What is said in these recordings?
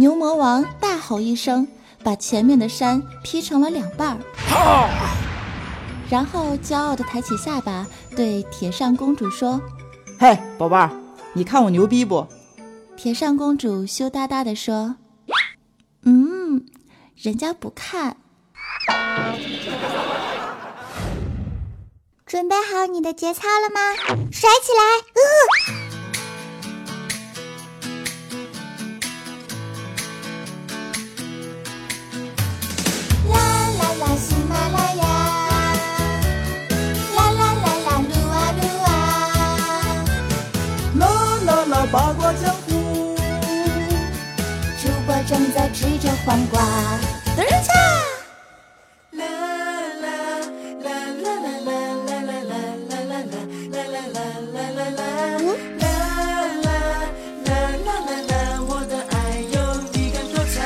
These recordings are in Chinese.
牛魔王大吼一声，把前面的山劈成了两半儿，然后骄傲地抬起下巴，对铁扇公主说：“嘿，宝贝儿，你看我牛逼不？”铁扇公主羞答答地说：“嗯，人家不看。”准备好你的节操了吗？甩起来！呃。黄瓜。等一下。啦啦啦啦啦啦啦啦啦啦啦啦啦啦啦啦啦。啦啦啦啦啦啦，我的爱有你敢多彩。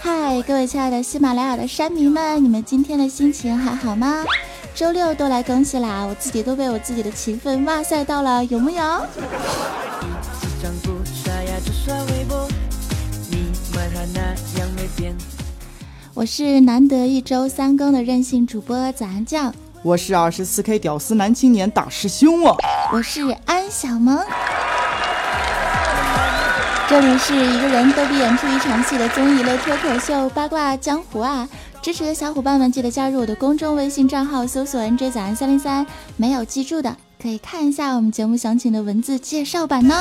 嗨，各位亲爱的喜马拉雅的山民们，你们今天的心情还好吗？周六都来更新啦，我自己都被我自己的勤奋哇塞到了，有木有？我是难得一周三更的任性主播早安酱，我是二十四 K 屌丝男青年大师兄啊，我是安小萌，这里是一个人都比演出一场戏的综艺类脱口秀八卦江湖啊。支持的小伙伴们记得加入我的公众微信账号，搜索 “nj 早安三零三”。没有记住的，可以看一下我们节目详情的文字介绍版呢。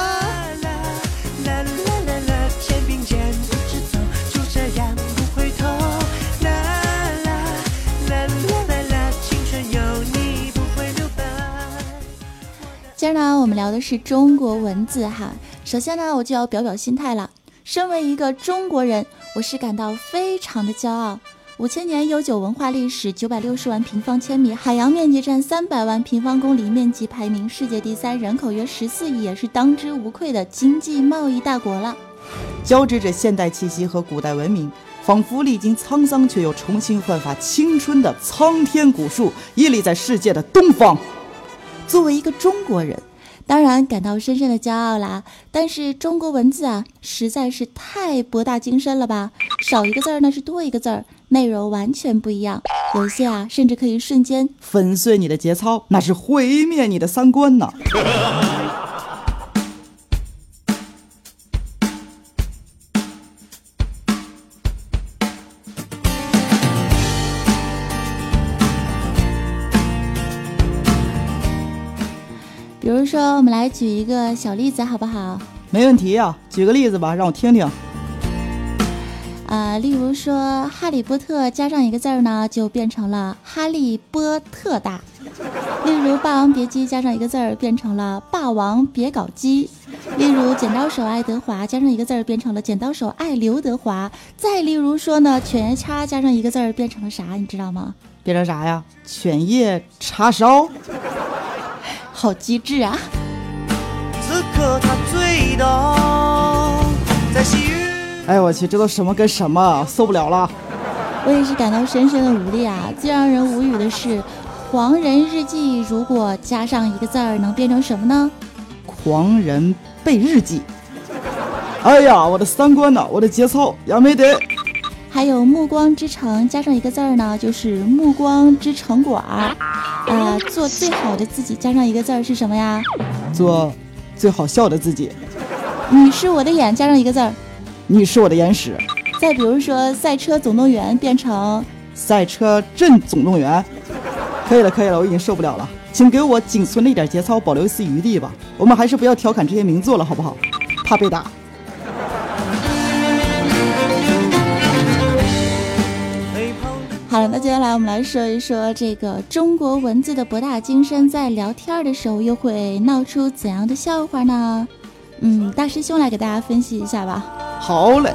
儿呢，我们聊的是中国文字哈。首先呢，我就要表表心态了。身为一个中国人，我是感到非常的骄傲。五千年悠久文化历史，九百六十万平方千米，海洋面积占三百万平方公里，面积排名世界第三，人口约十四亿，也是当之无愧的经济贸易大国了。交织着现代气息和古代文明，仿佛历经沧桑却又重新焕发青春的苍天古树，屹立在世界的东方。作为一个中国人。当然感到深深的骄傲啦，但是中国文字啊，实在是太博大精深了吧？少一个字儿那是多一个字儿，内容完全不一样，有些啊，甚至可以瞬间粉碎你的节操，那是毁灭你的三观呢。说，我们来举一个小例子，好不好？没问题呀，举个例子吧，让我听听。啊，例如说，哈利波特加上一个字儿呢，就变成了哈利波特大；例如，霸王别姬加上一个字儿，变成了霸王别搞基；例如，剪刀手爱德华加上一个字儿，变成了剪刀手爱刘德华；再例如说呢，犬夜叉加上一个字儿，变成了啥？你知道吗？变成啥呀？犬夜叉烧。好机智啊！哎我去，这都什么跟什么，受不了了！我也是感到深深的无力啊！最让人无语的是，《狂人日记》如果加上一个字儿，能变成什么呢？狂人背日记。哎呀，我的三观呢？我的节操也没得。还有《暮光之城》加上一个字儿呢，就是《暮光之城馆》。呃，做最好的自己加上一个字儿是什么呀？做最好笑的自己。你是我的眼加上一个字儿。你是我的眼屎。再比如说《赛车总动员》变成《赛车镇总动员》。可以了，可以了，我已经受不了了，请给我仅存的一点节操保留一丝余地吧。我们还是不要调侃这些名作了，好不好？怕被打。好了，那接下来我们来说一说这个中国文字的博大精深，在聊天的时候又会闹出怎样的笑话呢？嗯，大师兄来给大家分析一下吧。好嘞，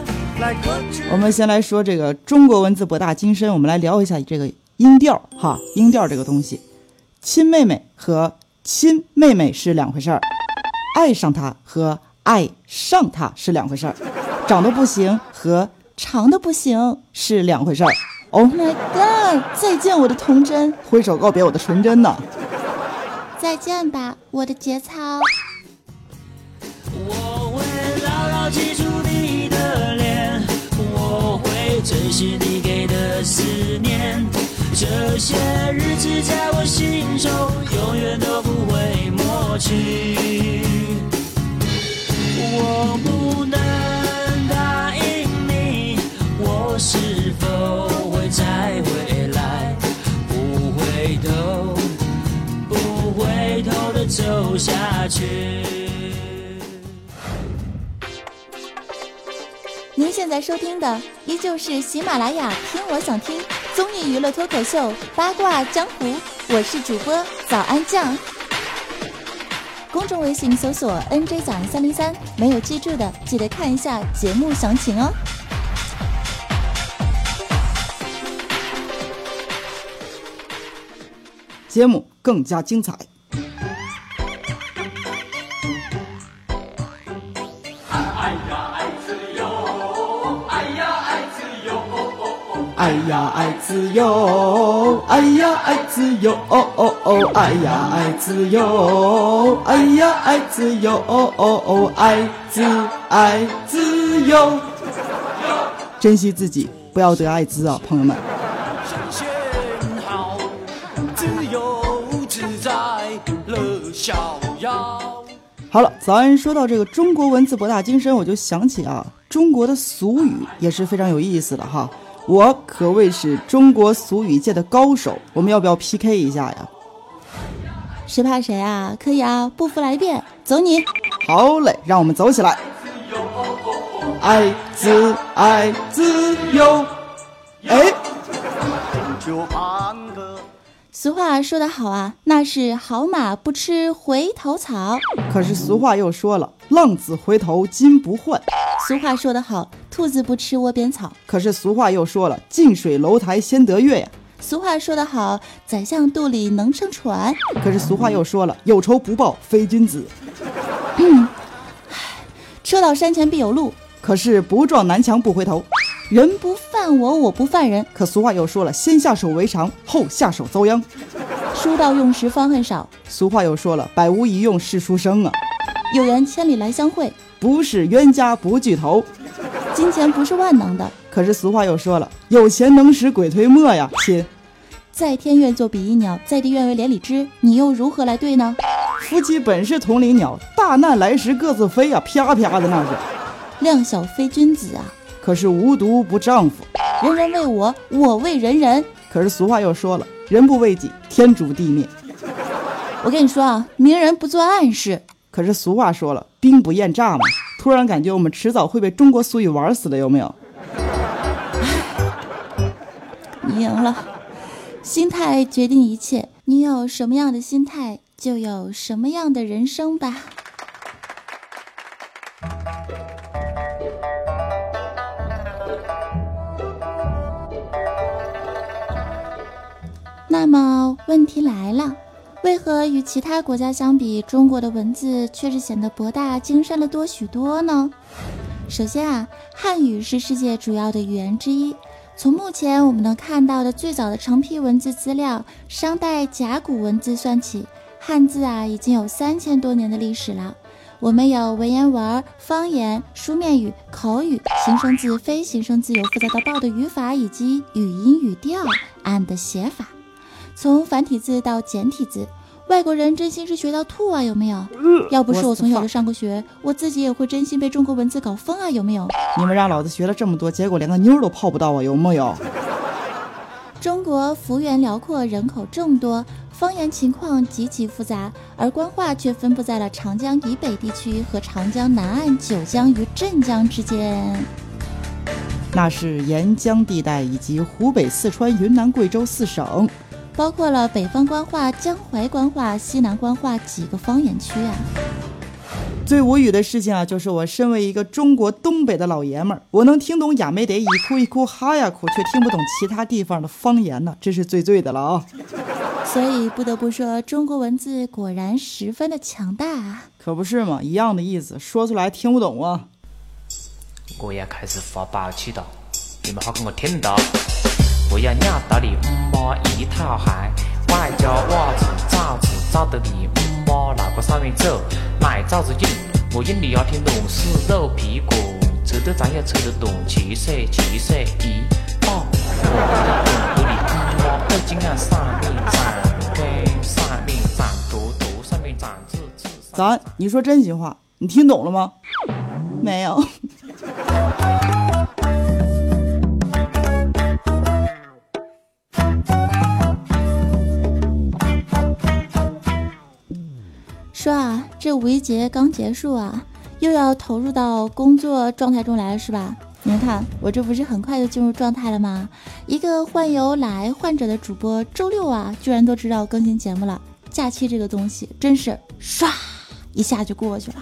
我们先来说这个中国文字博大精深，我们来聊一下这个音调哈，音调这个东西，亲妹妹和亲妹妹是两回事儿，爱上他和爱上他是两回事儿，长得不行和长的不行是两回事儿。oh my god 再见我的童真。挥手告别我的纯真呢。再见吧我的节操。我会牢牢记住你的脸我会珍惜你给的思念。这些日子在我心中永远都不会抹去。我不回头，不回头的走下去。您现在收听的依旧是喜马拉雅“听我想听”综艺娱乐脱口秀《八卦江湖》，我是主播早安酱。公众微信搜索 “nj 早安三零三”，没有记住的记得看一下节目详情哦。节目更加精彩。哎呀，爱自由！哎呀，爱自由！哦哦哦！哎呀，爱自由！哎呀，爱自由！哦哦哦！爱自爱自由，珍惜自己，不要得艾滋啊，朋友们。逍遥。好了，早安说到这个中国文字博大精深，我就想起啊，中国的俗语也是非常有意思的哈。我可谓是中国俗语界的高手，我们要不要 PK 一下呀？谁怕谁啊？可以啊，不服来辩，走你！好嘞，让我们走起来。爱自爱自由，哎，就半个俗话说得好啊，那是好马不吃回头草。可是俗话又说了，浪子回头金不换。俗话说得好，兔子不吃窝边草。可是俗话又说了，近水楼台先得月呀。俗话说得好，宰相肚里能撑船。可是俗话又说了，有仇不报非君子。嗯 车到山前必有路，可是不撞南墙不回头。人不犯我，我不犯人。可俗话又说了，先下手为强，后下手遭殃。书到用时方恨少，俗话又说了，百无一用是书生啊。有缘千里来相会。不是冤家不聚头。金钱不是万能的，可是俗话又说了，有钱能使鬼推磨呀，亲。在天愿作比翼鸟，在地愿为连理枝，你又如何来对呢？夫妻本是同林鸟，大难来时各自飞呀，啪啪的那是。量小非君子啊！可是无毒不丈夫。人人为我，我为人人。可是俗话又说了，人不为己，天诛地灭。我跟你说啊，明人不做暗事。可是俗话说了，兵不厌诈嘛。突然感觉我们迟早会被中国俗语玩死的，有没有？你赢了，心态决定一切。你有什么样的心态，就有什么样的人生吧。问题来了，为何与其他国家相比，中国的文字却是显得博大精深了多许多呢？首先啊，汉语是世界主要的语言之一。从目前我们能看到的最早的成批文字资料——商代甲骨文字算起，汉字啊已经有三千多年的历史了。我们有文言文、方言、书面语、口语、形声字、非形声字，有复杂到爆的语法以及语音语调按的写法。从繁体字到简体字，外国人真心是学到吐啊，有没有？要不是我从小就上过学，我自己也会真心被中国文字搞疯啊，有没有？你们让老子学了这么多，结果连个妞都泡不到啊，有木有？中国幅员辽阔，人口众多，方言情况极其复杂，而官话却分布在了长江以北地区和长江南岸九江与镇江之间。那是沿江地带以及湖北、四川、云南、贵州四省。包括了北方官话、江淮官话、西南官话几个方言区啊。最无语的事情啊，就是我身为一个中国东北的老爷们儿，我能听懂亚美得一哭一哭哈呀哭，却听不懂其他地方的方言呢，这是最醉的了啊！所以不得不说，中国文字果然十分的强大啊。可不是嘛，一样的意思，说出来听不懂啊。我要开始发宝气了，你们好给我听到。不要尿到你姆妈一套鞋，外加袜子、罩子，罩得你姆妈脑壳上面走。买罩子用，我用你要听懂是肉皮滚，扯得咱要扯得懂七岁七岁一大嘟哩妈，北京啊上面站，给上面站嘟嘟，上面站字字。咱，你说真心话，你听懂了吗？没有。说啊，这五一节刚结束啊，又要投入到工作状态中来了，是吧？你们看，我这不是很快就进入状态了吗？一个患有懒癌患者的主播，周六啊，居然都知道更新节目了。假期这个东西，真是唰一下就过去了。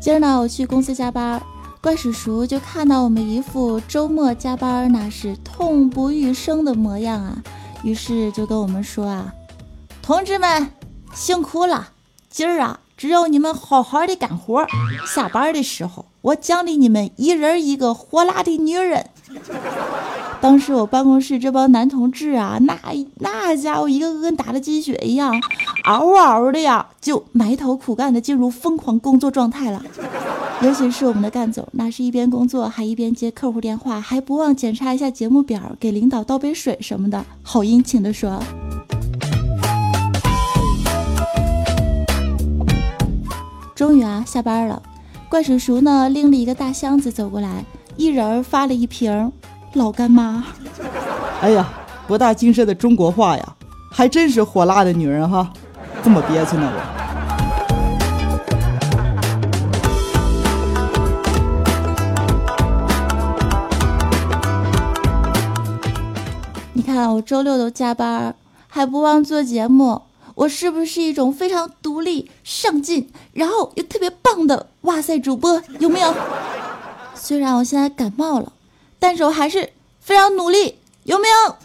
今儿呢，我去公司加班，怪叔叔就看到我们一副周末加班那是痛不欲生的模样啊，于是就跟我们说啊，同志们辛苦了，今儿啊，只要你们好好的干活，下班的时候我奖励你们一人一个火辣的女人。当时我办公室这帮男同志啊，那那家伙一个个跟打了鸡血一样，嗷嗷的呀，就埋头苦干的进入疯狂工作状态了。尤其是我们的干总，那是一边工作还一边接客户电话，还不忘检查一下节目表，给领导倒杯水什么的，好殷勤的说。终于啊，下班了，怪叔叔呢拎了一个大箱子走过来，一人发了一瓶老干妈。哎呀，博大精深的中国话呀，还真是火辣的女人哈，这么憋屈呢我。你看我周六都加班，还不忘做节目，我是不是一种非常独立、上进，然后又特别棒的哇塞主播？有没有？虽然我现在感冒了，但是我还是非常努力，有没有？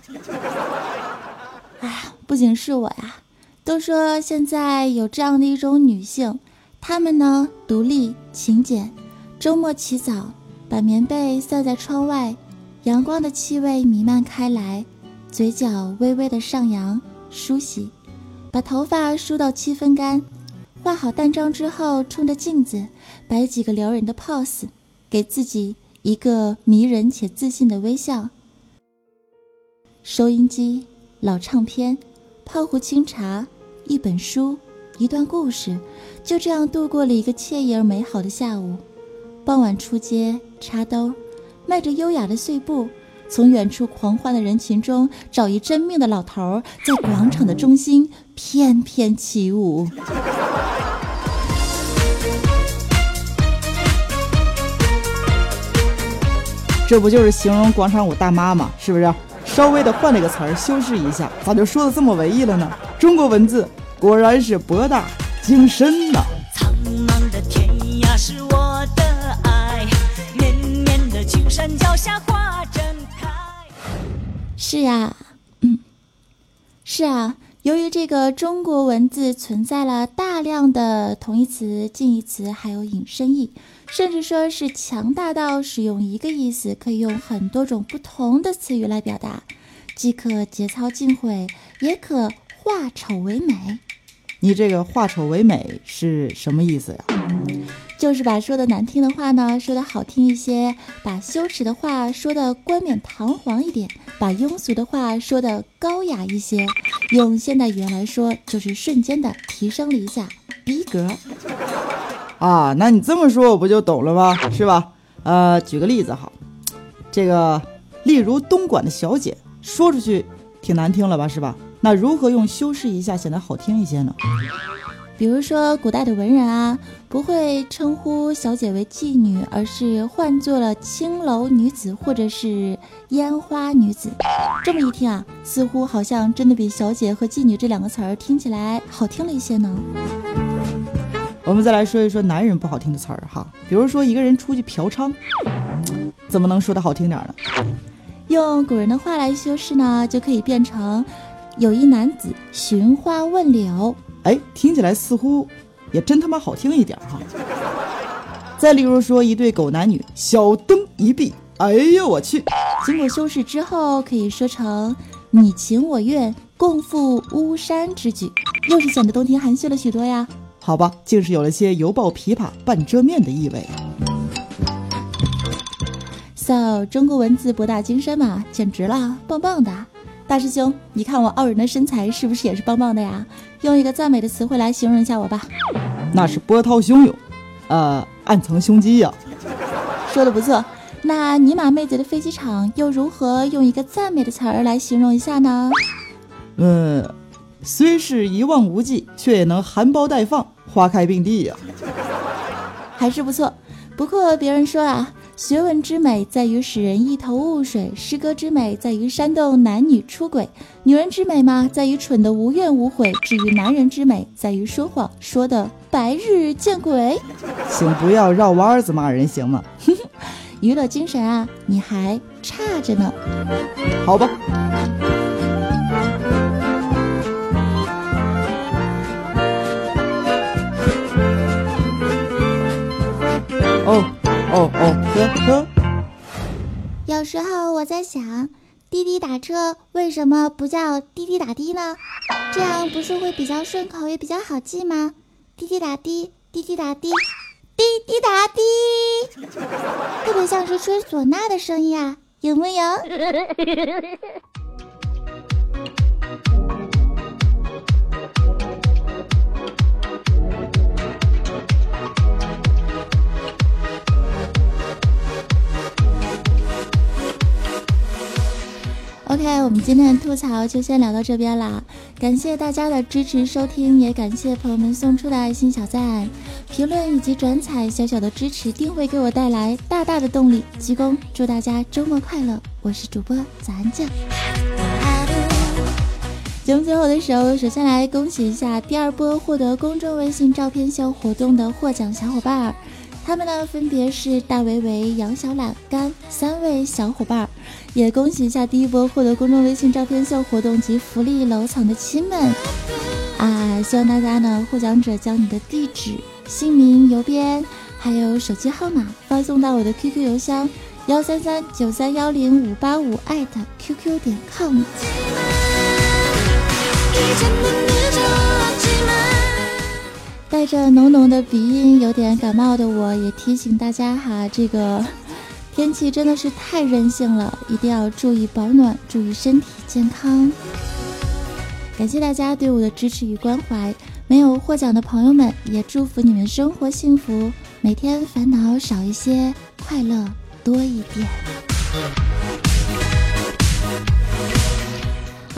哎呀，不仅是我呀，都说现在有这样的一种女性，她们呢独立、勤俭，周末起早，把棉被散在窗外，阳光的气味弥漫开来。嘴角微微的上扬，梳洗，把头发梳到七分干，化好淡妆之后，冲着镜子摆几个撩人的 pose，给自己一个迷人且自信的微笑。收音机、老唱片、泡壶清茶、一本书、一段故事，就这样度过了一个惬意而美好的下午。傍晚出街插兜，迈着优雅的碎步。从远处狂欢的人群中找一真命的老头，在广场的中心翩翩起舞。这不就是形容广场舞大妈吗？是不是？稍微的换了个词儿，修饰一下，咋就说的这么文艺了呢？中国文字果然是博大精深呐！苍茫的天涯是我的爱，绵绵的青山脚下花正开。是啊，嗯，是啊。由于这个中国文字存在了大量的同义词、近义词，还有引申义，甚至说是强大到使用一个意思可以用很多种不同的词语来表达，既可节操尽毁，也可化丑为美。你这个化丑为美是什么意思呀？就是把说的难听的话呢说的好听一些，把羞耻的话说的冠冕堂皇一点，把庸俗的话说的高雅一些。用现代语言来说，就是瞬间的提升了一下逼格。啊，那你这么说，我不就懂了吗？是吧？呃，举个例子哈，这个例如东莞的小姐，说出去挺难听了吧？是吧？那如何用修饰一下显得好听一些呢？比如说，古代的文人啊，不会称呼小姐为妓女，而是唤作了青楼女子或者是烟花女子。这么一听啊，似乎好像真的比小姐和妓女这两个词儿听起来好听了一些呢。我们再来说一说男人不好听的词儿哈，比如说一个人出去嫖娼，怎么能说的好听点呢？用古人的话来修饰呢，就可以变成有一男子寻花问柳。哎，听起来似乎也真他妈好听一点哈。再例如说，一对狗男女，小灯一闭，哎呦我去！经过修饰之后，可以说成你情我愿，共赴巫山之举，又是显得冬天含蓄了许多呀。好吧，竟是有了些犹抱琵琶半遮面的意味。So，中国文字博大精深嘛，简直了，棒棒的！大师兄，你看我傲人的身材是不是也是棒棒的呀？用一个赞美的词汇来形容一下我吧。那是波涛汹涌，呃，暗藏胸肌呀。说的不错，那尼玛妹子的飞机场又如何用一个赞美的词儿来形容一下呢？嗯，虽是一望无际，却也能含苞待放，花开并蒂呀。还是不错。不过别人说啊，学问之美在于使人一头雾水，诗歌之美在于煽动男女出轨，女人之美嘛在于蠢得无怨无悔，至于男人之美在于说谎说的白日见鬼。请不要绕弯子骂人行吗？娱乐精神啊，你还差着呢。好吧。哦哦哦，呵呵。有时候我在想，滴滴打车为什么不叫滴滴打的呢？这样不是会比较顺口，也比较好记吗？滴滴打的，滴滴打的，滴滴打的，特别像是吹唢呐的声音啊，有没有？OK，我们今天的吐槽就先聊到这边啦，感谢大家的支持收听，也感谢朋友们送出的爱心小赞、评论以及转采，小小的支持定会给我带来大大的动力。鞠躬，祝大家周末快乐！我是主播早安酱。节目最后的时候，首先来恭喜一下第二波获得公众微信照片秀活动的获奖小伙伴儿，他们呢分别是大维维、杨小懒干三位小伙伴儿，也恭喜一下第一波获得公众微信照片秀活动及福利楼层的亲们啊！希望大家呢获奖者将你的地址、姓名、邮编还有手机号码发送到我的 QQ 邮箱幺三三九三幺零五八五艾特 QQ 点 com。带着浓浓的鼻音，有点感冒的我，也提醒大家哈，这个天气真的是太任性了，一定要注意保暖，注意身体健康。感谢大家对我的支持与关怀，没有获奖的朋友们，也祝福你们生活幸福，每天烦恼少一些，快乐多一点。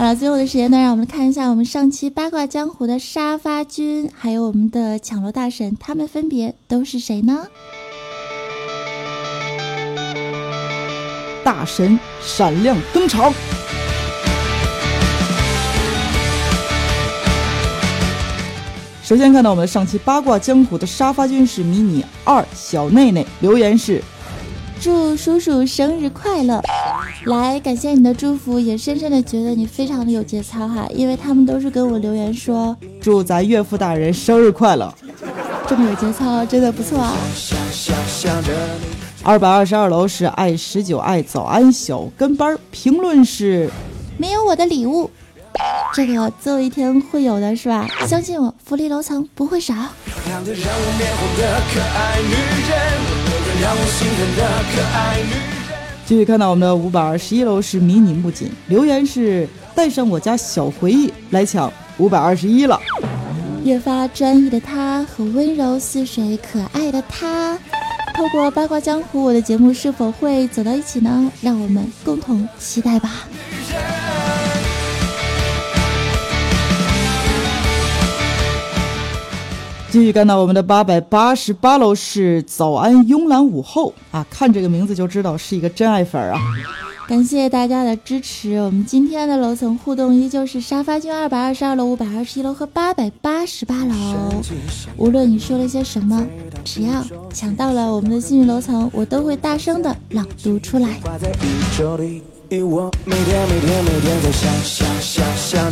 好了，最后的时间呢，让我们看一下我们上期八卦江湖的沙发君，还有我们的抢楼大神，他们分别都是谁呢？大神闪亮登场。首先看到我们上期八卦江湖的沙发君是迷你二小内内，留言是祝叔叔生日快乐！来，感谢你的祝福，也深深的觉得你非常的有节操哈，因为他们都是跟我留言说祝咱岳父大人生日快乐。这么有节操，真的不错啊。二百二十二楼是爱十九爱早安小跟班儿，评论是没有我的礼物，这个总有一天会有的，是吧？相信我，福利楼层不会少。继续看到我们的五百二十一楼是迷你木槿，留言是带上我家小回忆来抢五百二十一了。越发专一的他和温柔似水可爱的他，透过八卦江湖，我的节目是否会走到一起呢？让我们共同期待吧。继续看到我们的八百八十八楼是早安慵懒午后啊，看这个名字就知道是一个真爱粉啊。感谢大家的支持，我们今天的楼层互动依旧是沙发君二百二十二楼、五百二十一楼和八百八十八楼。无论你说了些什么，只要抢到了我们的幸运楼层，我都会大声的朗读出来。挂在宇宙里，我每天每天每天在想想想想。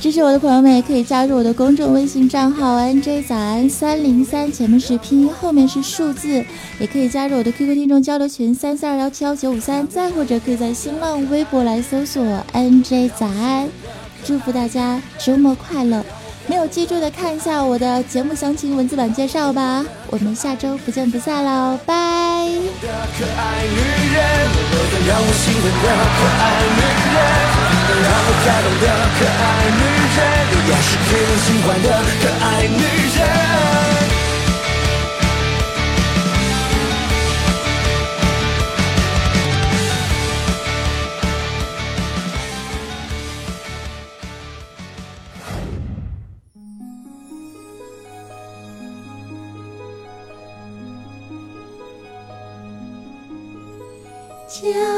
支持我的朋友们也可以加入我的公众微信账号 NJ 早安三零三，前面是拼音，后面是数字，也可以加入我的 QQ 听众交流群三四二幺七幺九五三，再或者可以在新浪微博来搜索 NJ 早安。祝福大家周末快乐！没有记住的看一下我的节目详情文字版介绍吧。我们下周不见不散喽，拜。用的可爱女人，能